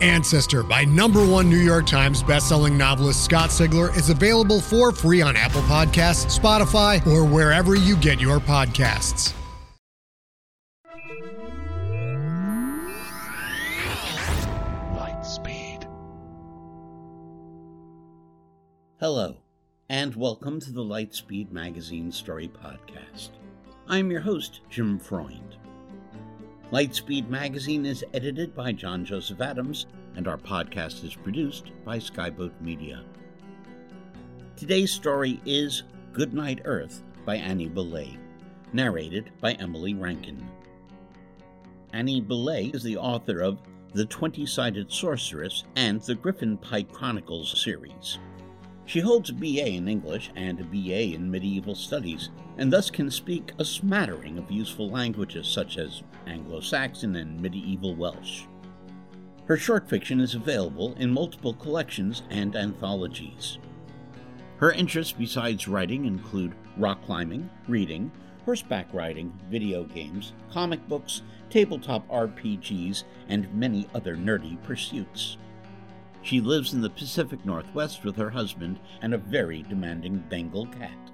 Ancestor by number one New York Times bestselling novelist Scott Sigler is available for free on Apple Podcasts, Spotify, or wherever you get your podcasts. Lightspeed. Hello, and welcome to the Lightspeed Magazine Story Podcast. I'm your host, Jim Freund. Lightspeed Magazine is edited by John Joseph Adams, and our podcast is produced by Skyboat Media. Today's story is Goodnight Earth by Annie Bellet, narrated by Emily Rankin. Annie Bellet is the author of The Twenty Sided Sorceress and the Gryphonpike Chronicles series. She holds a BA in English and a BA in Medieval Studies, and thus can speak a smattering of useful languages such as Anglo Saxon and Medieval Welsh. Her short fiction is available in multiple collections and anthologies. Her interests besides writing include rock climbing, reading, horseback riding, video games, comic books, tabletop RPGs, and many other nerdy pursuits. She lives in the Pacific Northwest with her husband and a very demanding Bengal cat.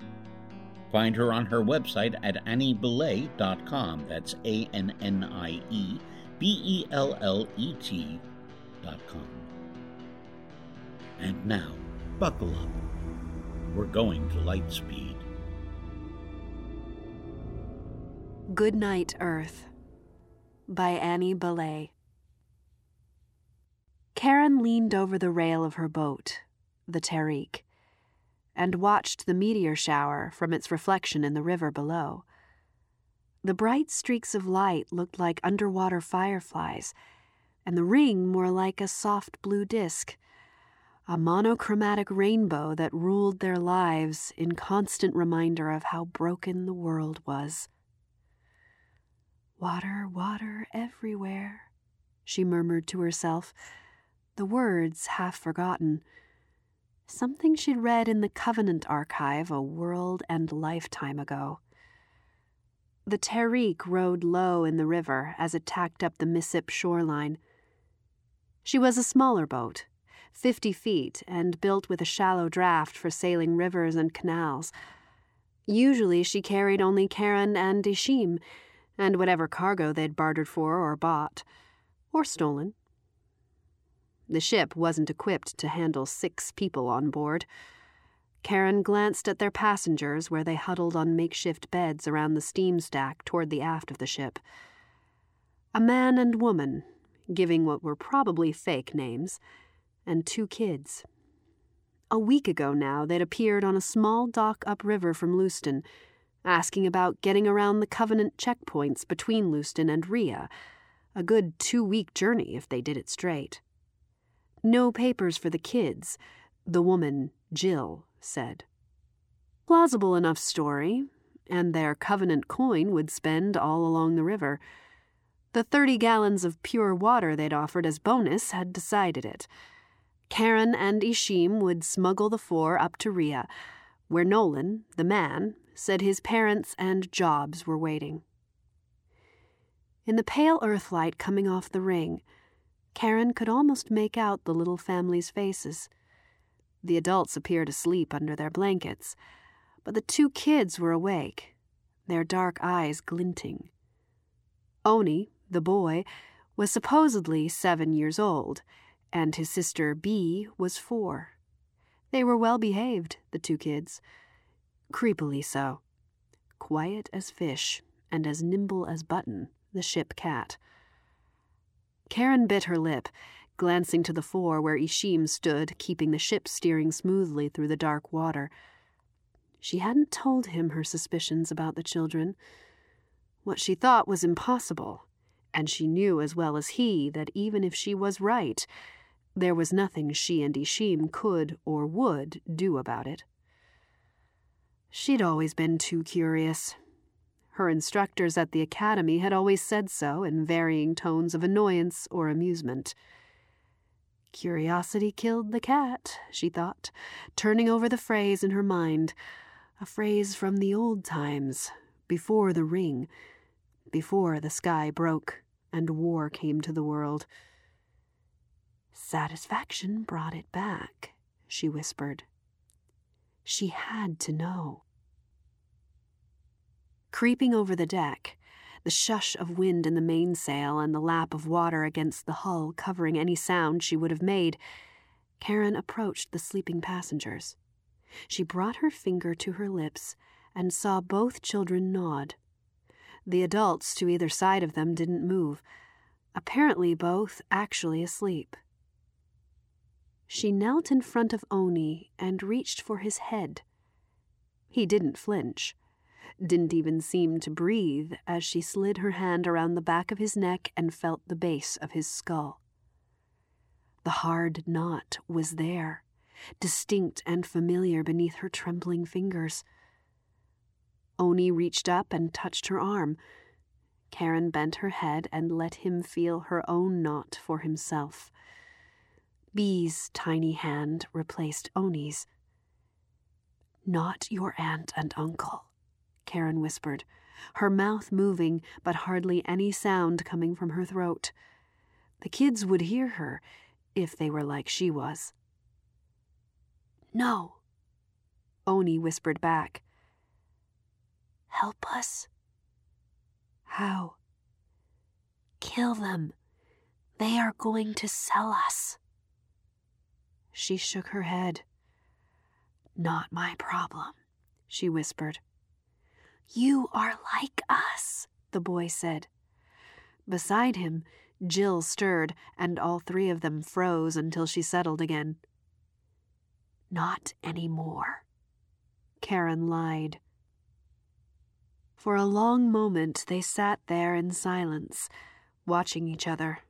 Find her on her website at anniebellet.com. That's A N N I E B E L L E com. And now, buckle up. We're going to light speed. Good Night, Earth by Annie Bellet. Karron leaned over the rail of her boat, the Tarik, and watched the meteor shower from its reflection in the river below. The bright streaks of light looked like underwater fireflies, and the ring more like a soft blue disk, a monochromatic rainbow that ruled their lives in constant reminder of how broken the world was. Water, water everywhere, she murmured to herself, the words half forgotten. Something she'd read in the Covenant archive a world and lifetime ago. The Tarik rode low in the river as it tacked up the Missip shoreline. She was a smaller boat, fifty feet, and built with a shallow draft for sailing rivers and canals. Usually she carried only Karron and Ishim, and whatever cargo they'd bartered for or bought, or stolen. The ship wasn't equipped to handle six people on board. Karron glanced at their passengers where they huddled on makeshift beds around the steam stack toward the aft of the ship. A man and woman, giving what were probably fake names, and two kids. A week ago now, they'd appeared on a small dock upriver from Lewiston asking about getting around the Covenant checkpoints between Lewiston and Ria, a good two week journey if they did it straight. No papers for the kids, the woman, Jill, said. Plausible enough story, and their Covenant coin would spend all along the river. The 30 gallons of pure water they'd offered as bonus had decided it. Karron and Ishim would smuggle the four up to Ria, where Nolan, the man, said his parents and jobs were waiting. In the pale earthlight coming off the ring, Karron could almost make out the little family's faces. The adults appeared asleep under their blankets, but the two kids were awake, their dark eyes glinting. Oni, the boy, was supposedly seven years old, and his sister Bee was four. They were well behaved, the two kids creepily so. Quiet as fish, and as nimble as Button, the ship cat. Karron bit her lip, glancing to the fore where Ishim stood, keeping the ship steering smoothly through the dark water. She hadn't told him her suspicions about the children. What she thought was impossible, and she knew as well as he that even if she was right, there was nothing she and Ishim could or would do about it. She'd always been too curious. Her instructors at the academy had always said so in varying tones of annoyance or amusement. Curiosity killed the cat, she thought, turning over the phrase in her mind, a phrase from the old times, before the ring, before the sky broke and war came to the world. Satisfaction brought it back, she whispered. She had to know. Creeping over the deck, the shush of wind in the mainsail and the lap of water against the hull covering any sound she would have made, Karron approached the sleeping passengers. She brought her finger to her lips and saw both children nod. The adults to either side of them didn't move, apparently both actually asleep. She knelt in front of Oni and reached for his head. He didn't flinch, didn't even seem to breathe as she slid her hand around the back of his neck and felt the base of his skull. The hard knot was there, distinct and familiar beneath her trembling fingers. Oni reached up and touched her arm. Karron bent her head and let him feel her own knot for himself. Bee's tiny hand replaced Oni's. Not your aunt and uncle, Karron whispered, her mouth moving but hardly any sound coming from her throat. The kids would hear her if they were like she was. No, Oni whispered back. Help us? How? Kill them. They are going to sell us. She shook her head. Not my problem, she whispered. You are like us, the boy said. Beside him, Jill stirred, and all three of them froze until she settled again. Not any more. Karron lied. For a long moment they sat there in silence, watching each other.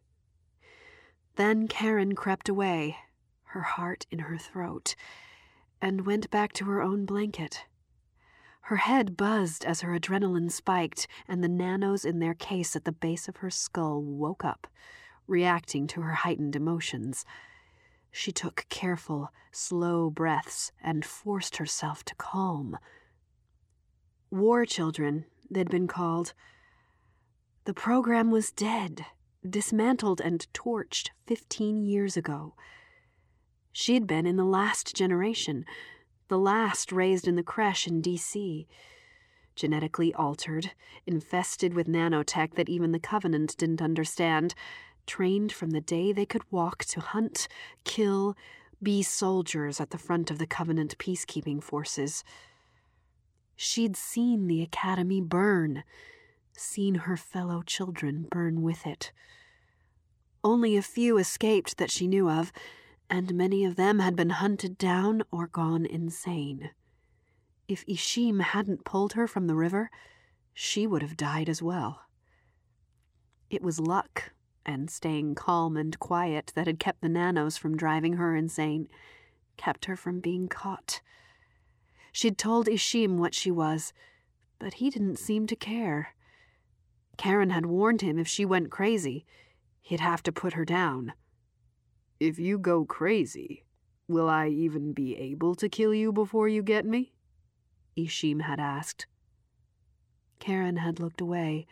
Then Karron crept away, her heart in her throat, and went back to her own blanket. Her head buzzed as her adrenaline spiked, and the nanos in their case at the base of her skull woke up, reacting to her heightened emotions. She took careful, slow breaths and forced herself to calm. War children, they'd been called. The program was dead, dismantled and torched fifteen years ago. She'd been in the last generation, the last raised in the creche in D.C. Genetically altered, infested with nanotech that even the Covenant didn't understand, trained from the day they could walk to hunt, kill, be soldiers at the front of the Covenant peacekeeping forces. She'd seen the Academy burn, seen her fellow children burn with it. Only a few escaped that she knew of and many of them had been hunted down or gone insane. If Ishim hadn't pulled her from the river, she would have died as well. It was luck and staying calm and quiet that had kept the nanos from driving her insane, kept her from being caught. She'd told Ishim what she was, but he didn't seem to care. Karron had warned him if she went crazy, he'd have to put her down. If you go crazy, will I even be able to kill you before you get me? Ishim had asked. Karron had looked away.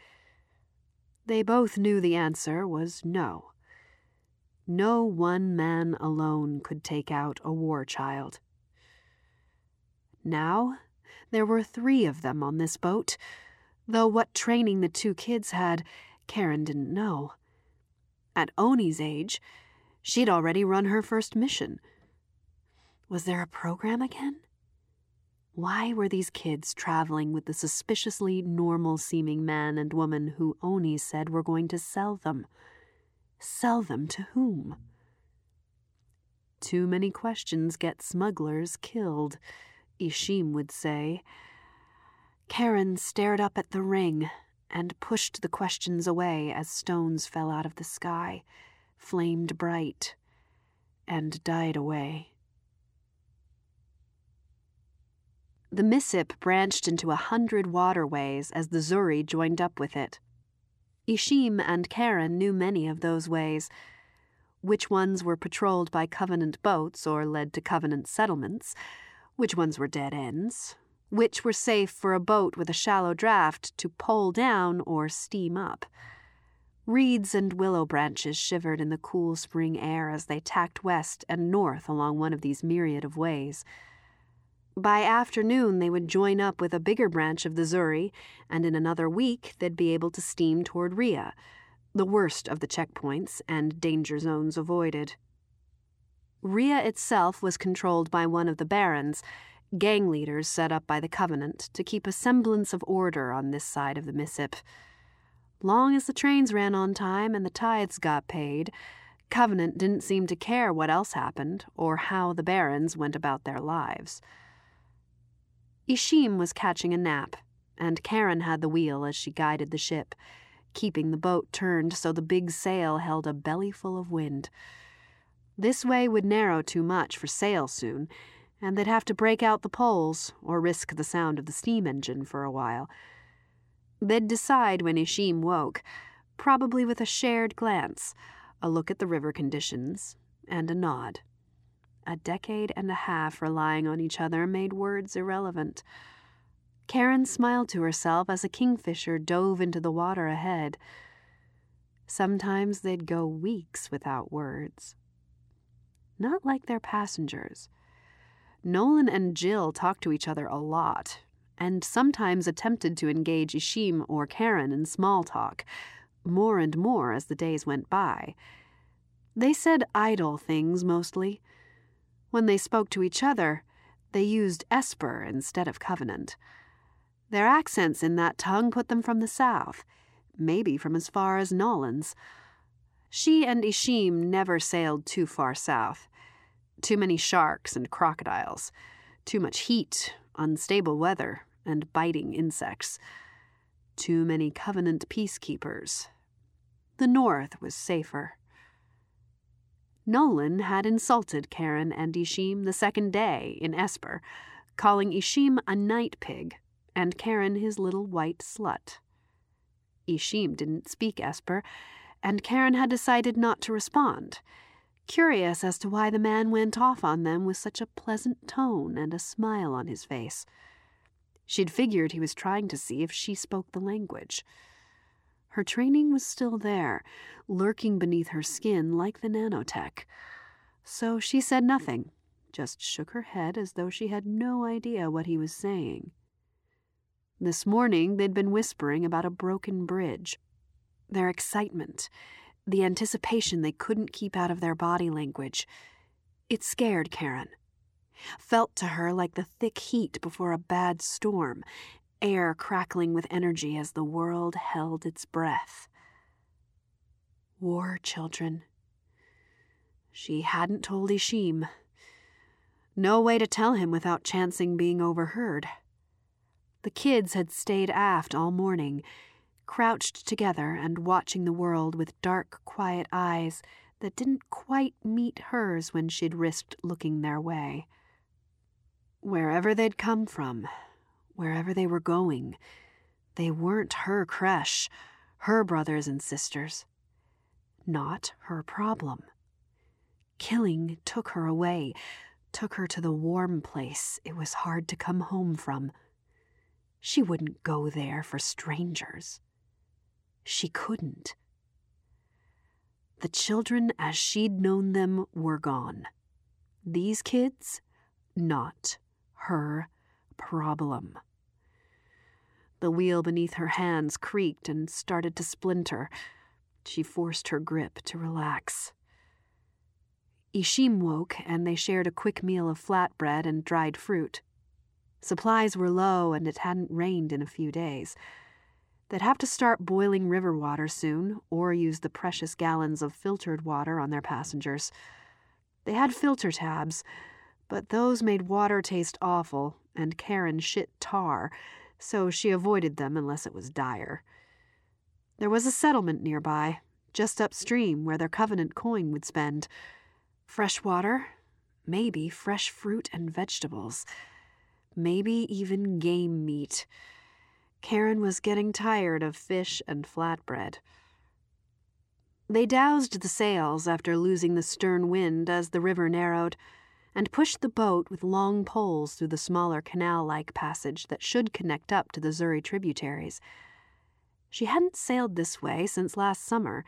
They both knew the answer was no. No one man alone could take out a war child. Now, there were three of them on this boat, though what training the two kids had, Karron didn't know. At Oni's age, She'd already run her first mission. Was there a program again? Why were these kids traveling with the suspiciously normal seeming man and woman who Oni said were going to sell them? Sell them to whom? Too many questions get smugglers killed, Ishim would say. Karron stared up at the ring and pushed the questions away as stones fell out of the sky flamed bright, and died away. The Missip branched into a hundred waterways as the Zuri joined up with it. Ishim and Karron knew many of those ways. Which ones were patrolled by Covenant boats or led to Covenant settlements, which ones were dead ends, which were safe for a boat with a shallow draft to pole down or steam up. Reeds and willow branches shivered in the cool spring air as they tacked west and north along one of these myriad of ways. By afternoon, they would join up with a bigger branch of the Zuri, and in another week, they'd be able to steam toward Rhea, the worst of the checkpoints and danger zones avoided. Rhea itself was controlled by one of the barons, gang leaders set up by the Covenant to keep a semblance of order on this side of the Missip. Long as the trains ran on time and the tithes got paid, Covenant didn't seem to care what else happened or how the barons went about their lives. Ishim was catching a nap, and Karron had the wheel as she guided the ship, keeping the boat turned so the big sail held a bellyful of wind. This way would narrow too much for sail soon, and they'd have to break out the poles or risk the sound of the steam engine for a while. They'd decide when Ishim woke, probably with a shared glance, a look at the river conditions, and a nod. A decade and a half relying on each other made words irrelevant. Karron smiled to herself as a kingfisher dove into the water ahead. Sometimes they'd go weeks without words. Not like their passengers. Nolan and Jill talked to each other a lot, and sometimes attempted to engage Ishim or Karron in small talk, more and more as the days went by. They said idle things mostly when they spoke to each other, they used Esper instead of Covenant. Their accents in that tongue put them from the south, maybe from as far as Nolans. She and Ishim never sailed too far south. Too many sharks and crocodiles, too much heat, unstable weather, and biting insects. Too many Covenant peacekeepers. The north was safer. Nolan had insulted Karron and Ishim the second day in Esper, calling Ishim a night pig and Karron his little white slut. Ishim didn't speak Esper, and Karron had decided not to respond, curious as to why the man went off on them with such a pleasant tone and a smile on his face. She'd figured he was trying to see if she spoke the language. Her training was still there, lurking beneath her skin like the nanotech. So she said nothing, just shook her head as though she had no idea what he was saying. This morning they'd been whispering about a broken bridge. Their excitement, the anticipation they couldn't keep out of their body language, it scared Karron. Felt to her like the thick heat before a bad storm, air crackling with energy as the world held its breath. War children. She hadn't told Ishim. No way to tell him without chancing being overheard. The kids had stayed aft all morning, crouched together and watching the world with dark, quiet eyes that didn't quite meet hers when she'd risked looking their way. Wherever they'd come from, wherever they were going. They weren't her creche, her brothers and sisters. Not her problem. Killing took her away, took her to the warm place it was hard to come home from. She wouldn't go there for strangers. She couldn't. The children as she'd known them were gone. These kids, not her problem. The wheel beneath her hands creaked and started to splinter. She forced her grip to relax. Ishim woke, and they shared a quick meal of flatbread and dried fruit. Supplies were low, and it hadn't rained in a few days. They'd have to start boiling river water soon, or use the precious gallons of filtered water on their passengers. They had filter tabs, but those made water taste awful, and Karron shit tar, so she avoided them unless it was dire. There was a settlement nearby, just upstream where their covenant coin would spend. Fresh water, maybe fresh fruit and vegetables. maybe even game meat. Karron was getting tired of fish and flatbread. They doused the sails after losing the stern wind as the river narrowed, and pushed the boat with long poles through the smaller canal like passage that should connect up to the Zuri tributaries. She hadn't sailed this way since last summer,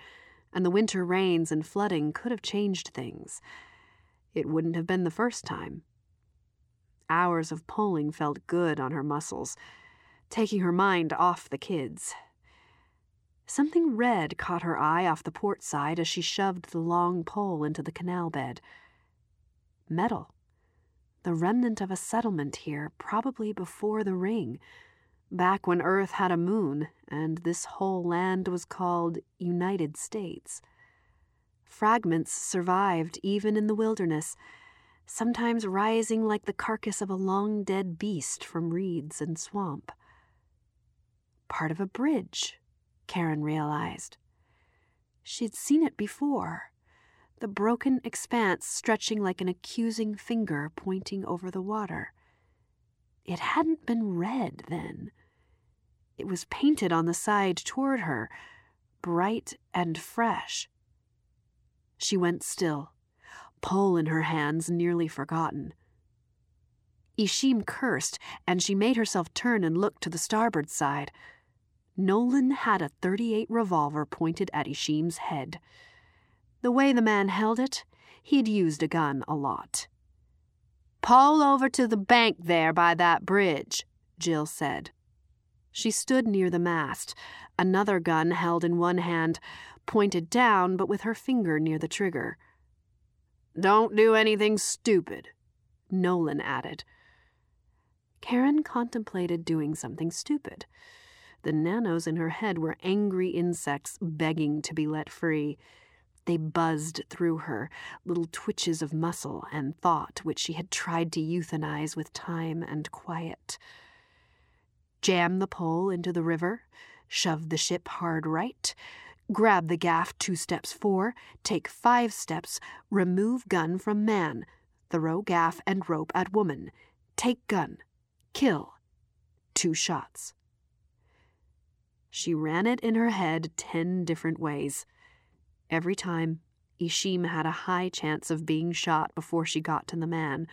and the winter rains and flooding could have changed things. It wouldn't have been the first time. Hours of pulling felt good on her muscles, taking her mind off the kids. Something red caught her eye off the port side as she shoved the long pole into the canal bed. Metal. The remnant of a settlement here, probably before the ring, back when Earth had a moon and this whole land was called United States. Fragments survived even in the wilderness, sometimes rising like the carcass of a long dead beast from reeds and swamp. Part of a bridge, Karron realized. She'd seen it before the broken expanse stretching like an accusing finger pointing over the water. It hadn't been red then. It was painted on the side toward her, bright and fresh. She went still, pole in her hands nearly forgotten. Ishim cursed, and she made herself turn and look to the starboard side. Nolan had a 38 revolver pointed at Ishim's head. The way the man held it, he'd used a gun a lot. Pull over to the bank there by that bridge, Jill said. She stood near the mast, another gun held in one hand, pointed down but with her finger near the trigger. Don't do anything stupid, Nolan added. Karron contemplated doing something stupid. The nanos in her head were angry insects begging to be let free. They buzzed through her, little twitches of muscle and thought which she had tried to euthanize with time and quiet jam the pole into the river, shove the ship hard right, grab the gaff two steps four, take five steps, remove gun from man, throw gaff and rope at woman, take gun, kill, two shots. She ran it in her head ten different ways. Every time, Ishim had a high chance of being shot before she got to the man.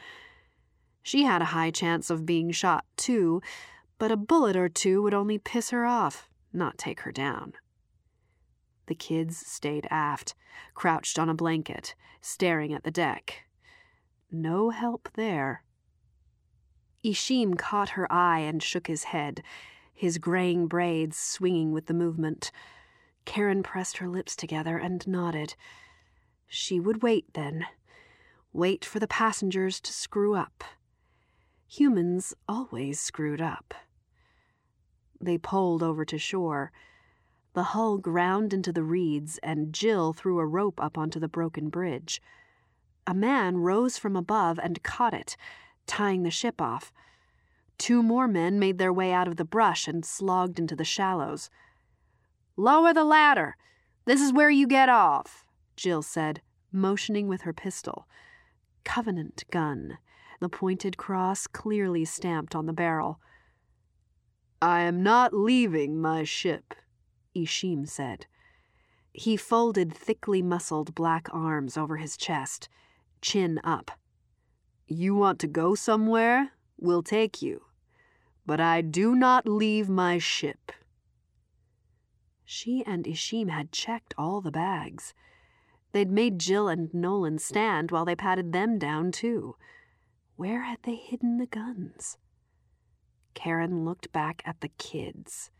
She had a high chance of being shot, too, but a bullet or two would only piss her off, not take her down. The kids stayed aft, crouched on a blanket, staring at the deck. No help there. Ishim caught her eye and shook his head, his graying braids swinging with the movement. Karron pressed her lips together and nodded. She would wait then. Wait for the passengers to screw up. Humans always screwed up. They poled over to shore. The hull ground into the reeds, and Jill threw a rope up onto the broken bridge. A man rose from above and caught it, tying the ship off. Two more men made their way out of the brush and slogged into the shallows. Lower the ladder. This is where you get off, Jill said, motioning with her pistol. Covenant gun, the pointed cross clearly stamped on the barrel. I am not leaving my ship, Ishim said. He folded thickly muscled black arms over his chest, chin up. You want to go somewhere? We'll take you. But I do not leave my ship. She and Ishim had checked all the bags. They'd made Jill and Nolan stand while they patted them down, too. Where had they hidden the guns? Karron looked back at the kids.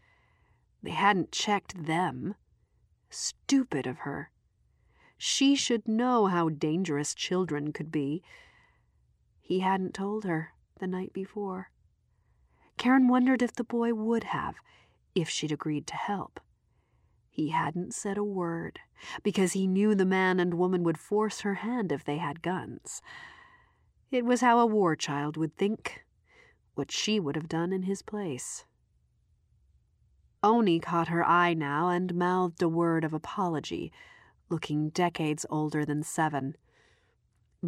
They hadn't checked them. Stupid of her. She should know how dangerous children could be. He hadn't told her the night before. Karron wondered if the boy would have, if she'd agreed to help. He hadn't said a word, because he knew the man and woman would force her hand if they had guns. It was how a war child would think what she would have done in his place. Oni caught her eye now and mouthed a word of apology, looking decades older than seven.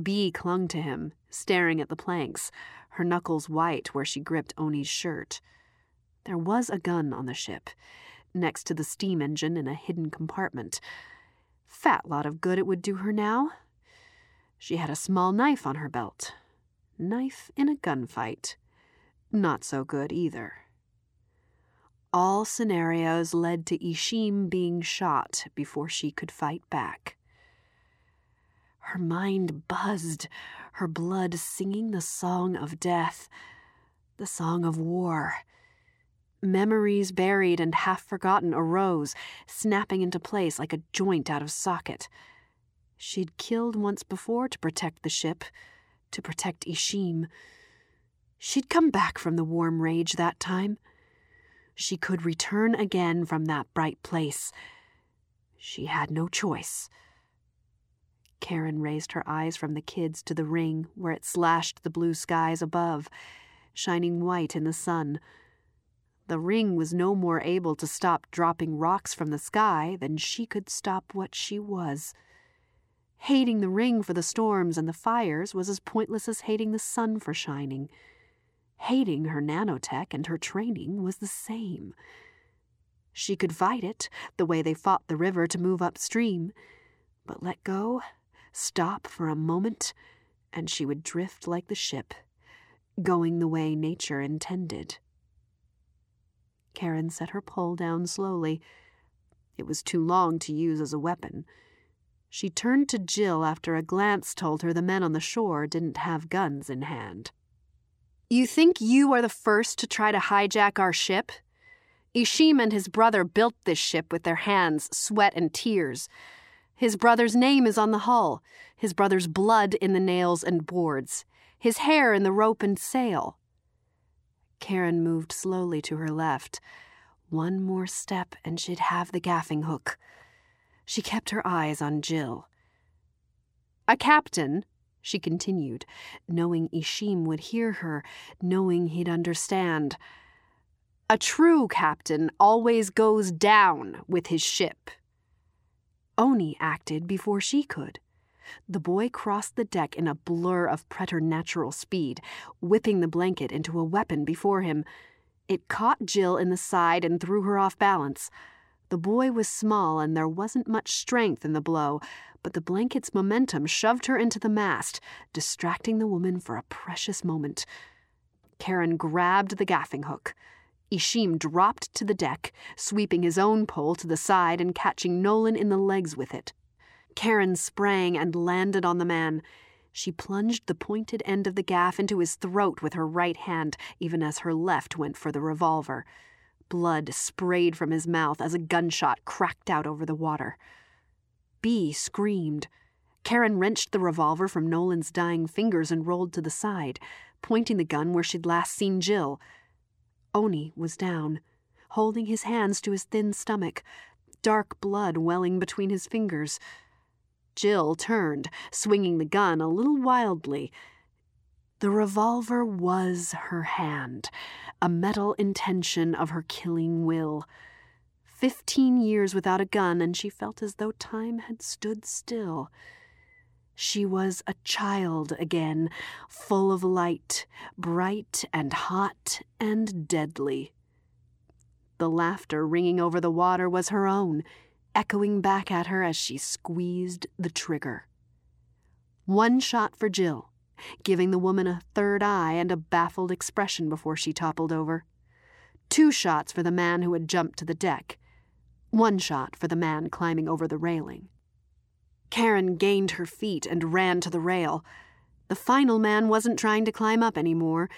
Bee clung to him, staring at the planks, her knuckles white where she gripped Oni's shirt. There was a gun on the ship, next to the steam engine in a hidden compartment. Fat lot of good it would do her now. She had a small knife on her belt. Knife in a gunfight. Not so good either. All scenarios led to Ishim being shot before she could fight back. Her mind buzzed, her blood singing the song of death, the song of war. Memories buried and half forgotten arose, snapping into place like a joint out of socket. She'd killed once before to protect the ship, to protect Ishim. She'd come back from the warm rage that time. She could return again from that bright place. She had no choice. Karron raised her eyes from the kids to the ring where it slashed the blue skies above, shining white in the sun. The ring was no more able to stop dropping rocks from the sky than she could stop what she was. Hating the ring for the storms and the fires was as pointless as hating the sun for shining. Hating her nanotech and her training was the same. She could fight it, the way they fought the river to move upstream, but let go, stop for a moment, and she would drift like the ship, going the way nature intended. Karron set her pole down slowly. It was too long to use as a weapon. She turned to Jill after a glance told her the men on the shore didn't have guns in hand. You think you are the first to try to hijack our ship? Ishim and his brother built this ship with their hands, sweat, and tears. His brother's name is on the hull, his brother's blood in the nails and boards, his hair in the rope and sail. Karron moved slowly to her left. One more step and she'd have the gaffing hook. She kept her eyes on Jill. A captain, she continued, knowing Ishim would hear her, knowing he'd understand. A true captain always goes down with his ship. Oni acted before she could. The boy crossed the deck in a blur of preternatural speed, whipping the blanket into a weapon before him. It caught Jill in the side and threw her off balance. The boy was small and there wasn't much strength in the blow, but the blanket's momentum shoved her into the mast, distracting the woman for a precious moment. Karron grabbed the gaffing hook. Ishim dropped to the deck, sweeping his own pole to the side and catching Nolan in the legs with it. Karron sprang and landed on the man. She plunged the pointed end of the gaff into his throat with her right hand, even as her left went for the revolver. Blood sprayed from his mouth as a gunshot cracked out over the water. Bee screamed. Karron wrenched the revolver from Nolan's dying fingers and rolled to the side, pointing the gun where she'd last seen Jill. Oni was down, holding his hands to his thin stomach, dark blood welling between his fingers. Jill turned, swinging the gun a little wildly. The revolver was her hand, a metal intention of her killing will. Fifteen years without a gun, and she felt as though time had stood still. She was a child again, full of light, bright and hot and deadly. The laughter ringing over the water was her own, echoing back at her as she squeezed the trigger. One shot for Jill, giving the woman a third eye and a baffled expression before she toppled over. Two shots for the man who had jumped to the deck. One shot for the man climbing over the railing. Karron gained her feet and ran to the rail. The final man wasn't trying to climb up anymore.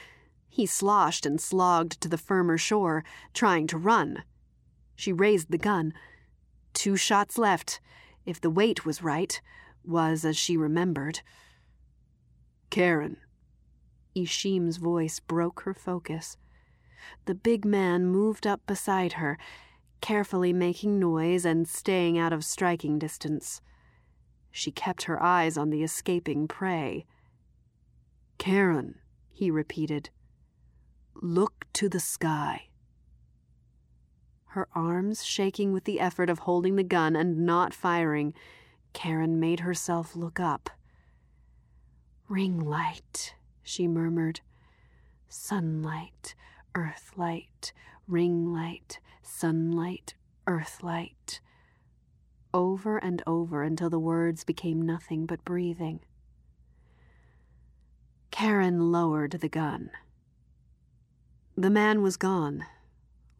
He sloshed and slogged to the firmer shore, trying to run. She raised the gun. Two shots left, if the weight was right, was as she remembered. Karron. Ishim's voice broke her focus. The big man moved up beside her, carefully making noise and staying out of striking distance. She kept her eyes on the escaping prey. Karron, he repeated, look to the sky her arms shaking with the effort of holding the gun and not firing, Karron made herself look up. Ring light, she murmured. Sunlight, earthlight, ring light, sunlight, earth light. Over and over until the words became nothing but breathing. Karron lowered the gun. The man was gone,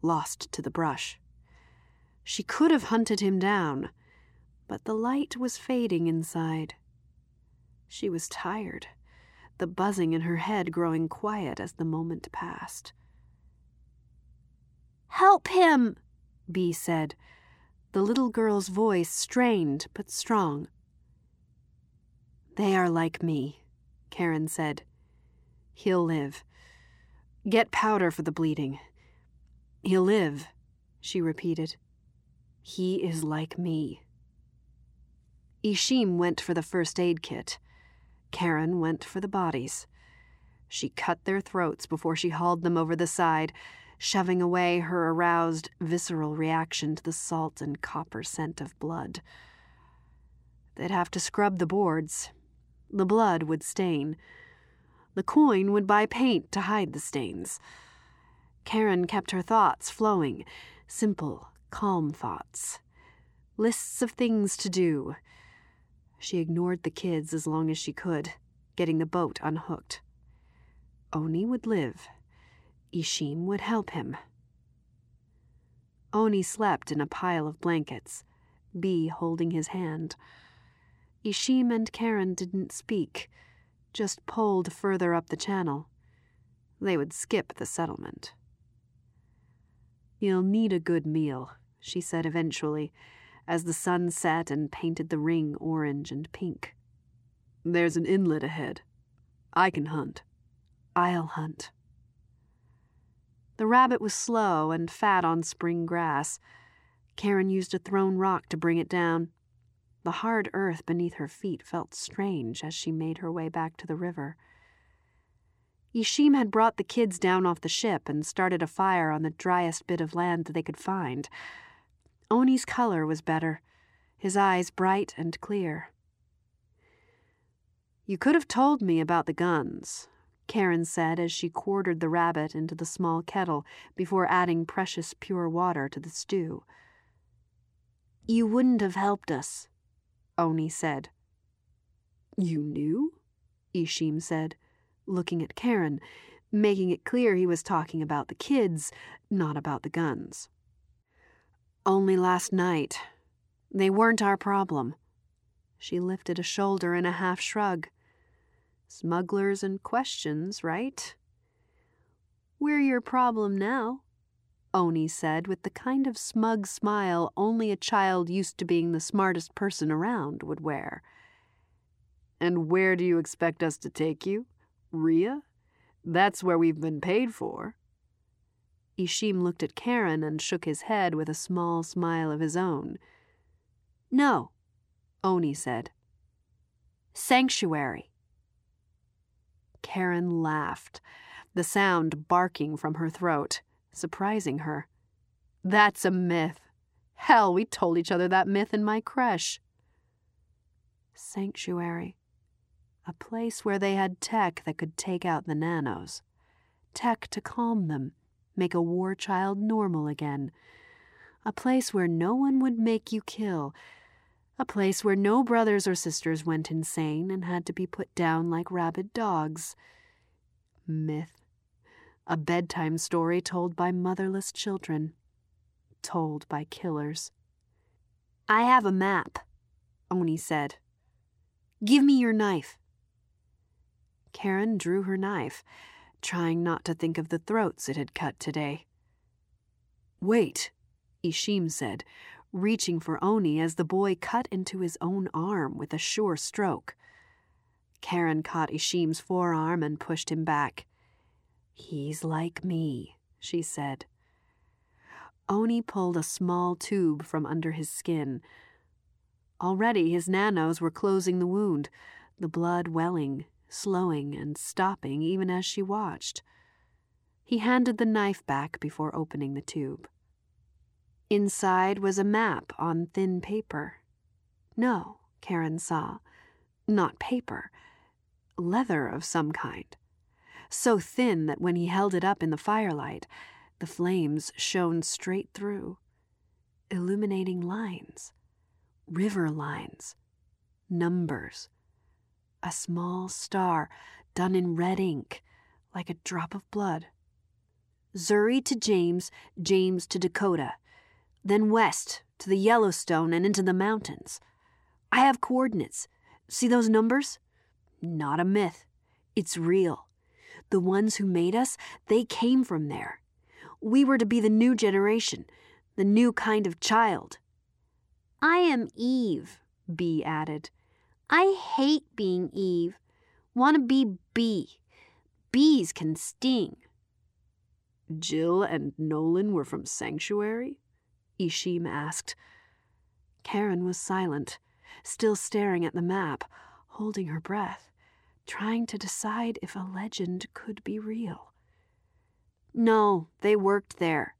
lost to the brush. She could have hunted him down, but the light was fading inside. She was tired, the buzzing in her head growing quiet as the moment passed. Help him, Bee said, the little girl's voice strained but strong. They are like me, Karron said. He'll live. Get powder for the bleeding. He'll live, she repeated. He is like me. Ishim went for the first aid kit. Karron went for the bodies. She cut their throats before she hauled them over the side, shoving away her aroused, visceral reaction to the salt and copper scent of blood. They'd have to scrub the boards. The blood would stain. The coin would buy paint to hide the stains. Karron kept her thoughts flowing, simple, calm thoughts. Lists of things to do. She ignored the kids as long as she could, getting the boat unhooked. Oni would live. Ishim would help him. Oni slept in a pile of blankets, Bee holding his hand. Ishim and Karron didn't speak, just pulled further up the channel. They would skip the settlement. You'll need a good meal, she said eventually, as the sun set and painted the ring orange and pink. There's an inlet ahead. I can hunt. I'll hunt. The rabbit was slow and fat on spring grass. Karron used a thrown rock to bring it down. The hard earth beneath her feet felt strange as she made her way back to the river. Ishim had brought the kids down off the ship and started a fire on the driest bit of land they could find. Oni's color was better, his eyes bright and clear. You could have told me about the guns, Karron said as she quartered the rabbit into the small kettle before adding precious pure water to the stew. You wouldn't have helped us, Oni said. You knew? Ishim said, looking at Karron, making it clear he was talking about the kids, not about the guns. Only last night. They weren't our problem. She lifted a shoulder in a half shrug. Smugglers and questions, right? We're your problem now, Oni said with the kind of smug smile only a child used to being the smartest person around would wear. And where do you expect us to take you? Ria? That's where we've been paid for. Ishim looked at Karron and shook his head with a small smile of his own. No, Oni said. Sanctuary. Karron laughed, the sound barking from her throat, surprising her. That's a myth. Hell, we told each other that myth in my creche. Sanctuary. A place where they had tech that could take out the nanos. Tech to calm them make a war child normal again. A place where no one would make you kill. A place where no brothers or sisters went insane and had to be put down like rabid dogs. Myth. A bedtime story told by motherless children. Told by killers. I have a map, Oni said. Give me your knife. Karron drew her knife trying not to think of the throats it had cut today. Wait, Ishim said, reaching for Oni as the boy cut into his own arm with a sure stroke. Karron caught Ishim's forearm and pushed him back. He's like me, she said. Oni pulled a small tube from under his skin. Already his nanos were closing the wound, the blood welling slowing and stopping even as she watched. He handed the knife back before opening the tube. Inside was a map on thin paper. No, Karron saw, not paper, leather of some kind, so thin that when he held it up in the firelight, the flames shone straight through, illuminating lines, river lines, numbers, a small star done in red ink like a drop of blood. Zuri to James, James to Dakota, then west to the Yellowstone and into the mountains. I have coordinates. See those numbers? Not a myth. It's real. The ones who made us, they came from there. We were to be the new generation, the new kind of child. I am Eve, Bee added. I hate being Eve. Want to be Bee. Bees can sting. Jill and Nolan were from Sanctuary? Ishim asked. Karron was silent, still staring at the map, holding her breath, trying to decide if a legend could be real. No, they worked there.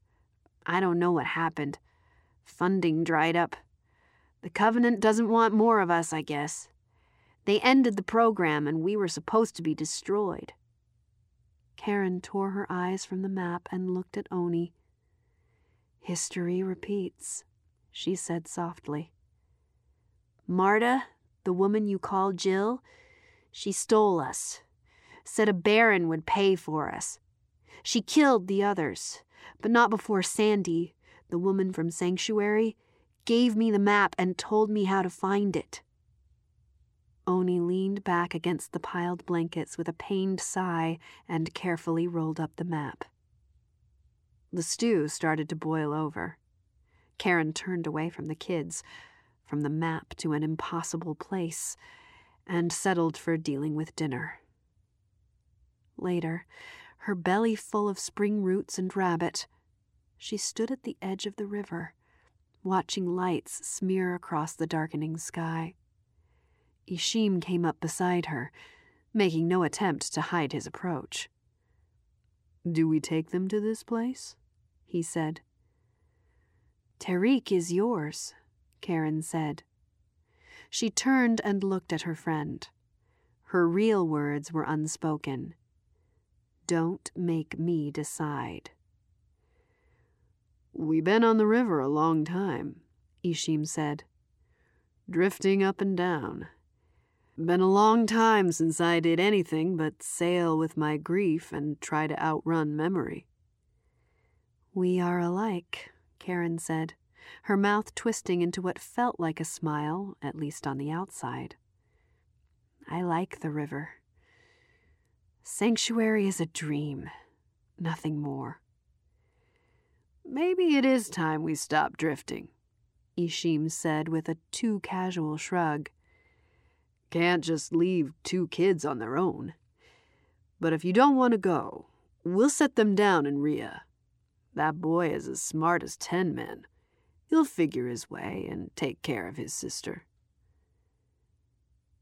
I don't know what happened. Funding dried up. The Covenant doesn't want more of us, I guess. They ended the program and we were supposed to be destroyed. Karron tore her eyes from the map and looked at Oni. History repeats, she said softly. Marta, the woman you call Jill, she stole us, said a baron would pay for us. She killed the others, but not before Sandy, the woman from Sanctuary, gave me the map and told me how to find it. Oni leaned back against the piled blankets with a pained sigh and carefully rolled up the map. The stew started to boil over. Karron turned away from the kids, from the map to an impossible place, and settled for dealing with dinner. Later, her belly full of spring roots and rabbit, she stood at the edge of the river, watching lights smear across the darkening sky. Ishim came up beside her, making no attempt to hide his approach. Do we take them to this place? he said. Tarik is yours, Karron said. She turned and looked at her friend. Her real words were unspoken. Don't make me decide. We've been on the river a long time, Ishim said. Drifting up and down, been a long time since I did anything but sail with my grief and try to outrun memory. We are alike, Karron said, her mouth twisting into what felt like a smile, at least on the outside. I like the river. Sanctuary is a dream, nothing more. Maybe it is time we stop drifting, Ishim said with a too casual shrug. Can't just leave two kids on their own. But if you don't want to go, we'll set them down in Ria. That boy is as smart as ten men. He'll figure his way and take care of his sister.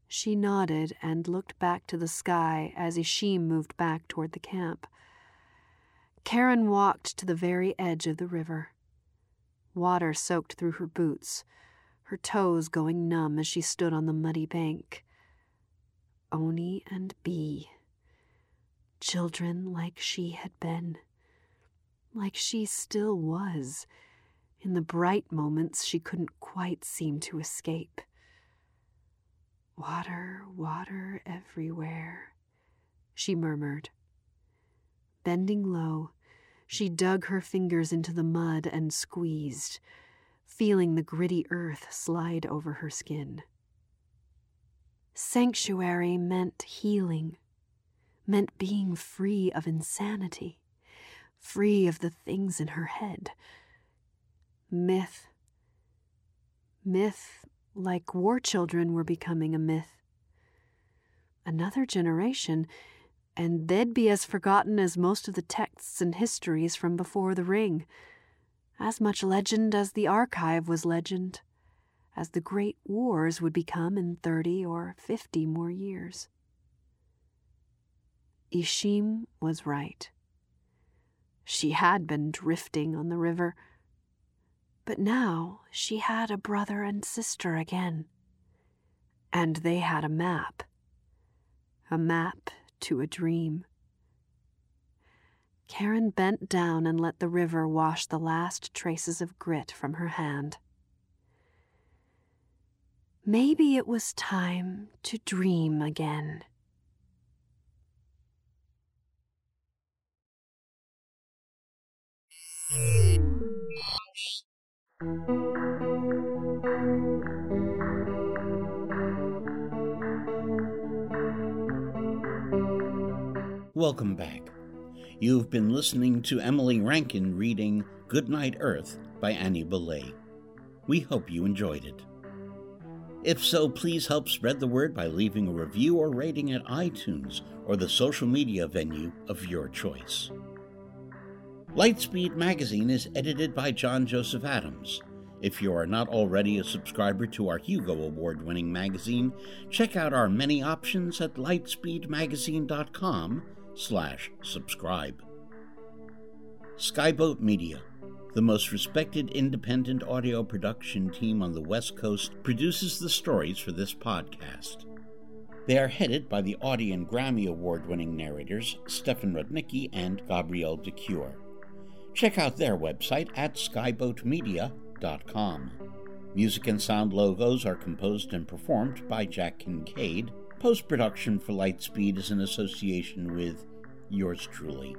She nodded and looked back to the sky as Ishim moved back toward the camp. Karron walked to the very edge of the river. Water soaked through her boots, her toes going numb as she stood on the muddy bank. Oni and Bee. Children like she had been. Like she still was, in the bright moments she couldn't quite seem to escape. Water, water everywhere, she murmured. Bending low, she dug her fingers into the mud and squeezed feeling the gritty earth slide over her skin. Sanctuary meant healing, meant being free of insanity, free of the things in her head. Myth. Myth, like war children, were becoming a myth. Another generation, and they'd be as forgotten as most of the texts and histories from before the ring as much legend as the archive was legend, as the great wars would become in thirty or fifty more years. Ishim was right. She had been drifting on the river, but now she had a brother and sister again. And they had a map. a map to a dream. Karron bent down and let the river wash the last traces of grit from her hand. Maybe it was time to dream again. Welcome back. You've been listening to Emily Rankin reading Goodnight Earth by Annie Bellet. We hope you enjoyed it. If so, please help spread the word by leaving a review or rating at iTunes or the social media venue of your choice. Lightspeed Magazine is edited by John Joseph Adams. If you are not already a subscriber to our Hugo Award winning magazine, check out our many options at lightspeedmagazine.com slash subscribe. Skyboat Media, the most respected independent audio production team on the West Coast, produces the stories for this podcast. They are headed by the Audie and Grammy Award winning narrators Stefan Rudnicki and Gabrielle de Cuir. Check out their website at skyboatmedia.com. Music and sound logos are composed and performed by Jack Kincaid. Post production for Lightspeed is in association with yours truly.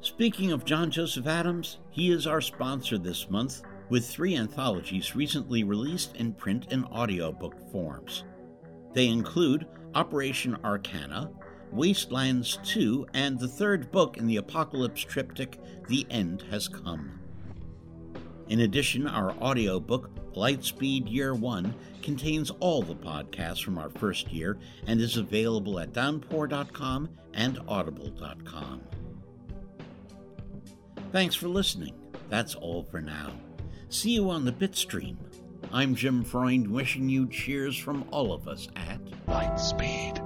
Speaking of John Joseph Adams, he is our sponsor this month with three anthologies recently released in print and audiobook forms. They include Operation Arcana, Wastelands 2, and the third book in the Apocalypse triptych, The End Has Come. In addition, our audiobook, Lightspeed Year 1, contains all the podcasts from our first year and is available at downpour.com and audible.com. Thanks for listening. That's all for now. See you on the Bitstream. I'm Jim Freund wishing you cheers from all of us at Lightspeed.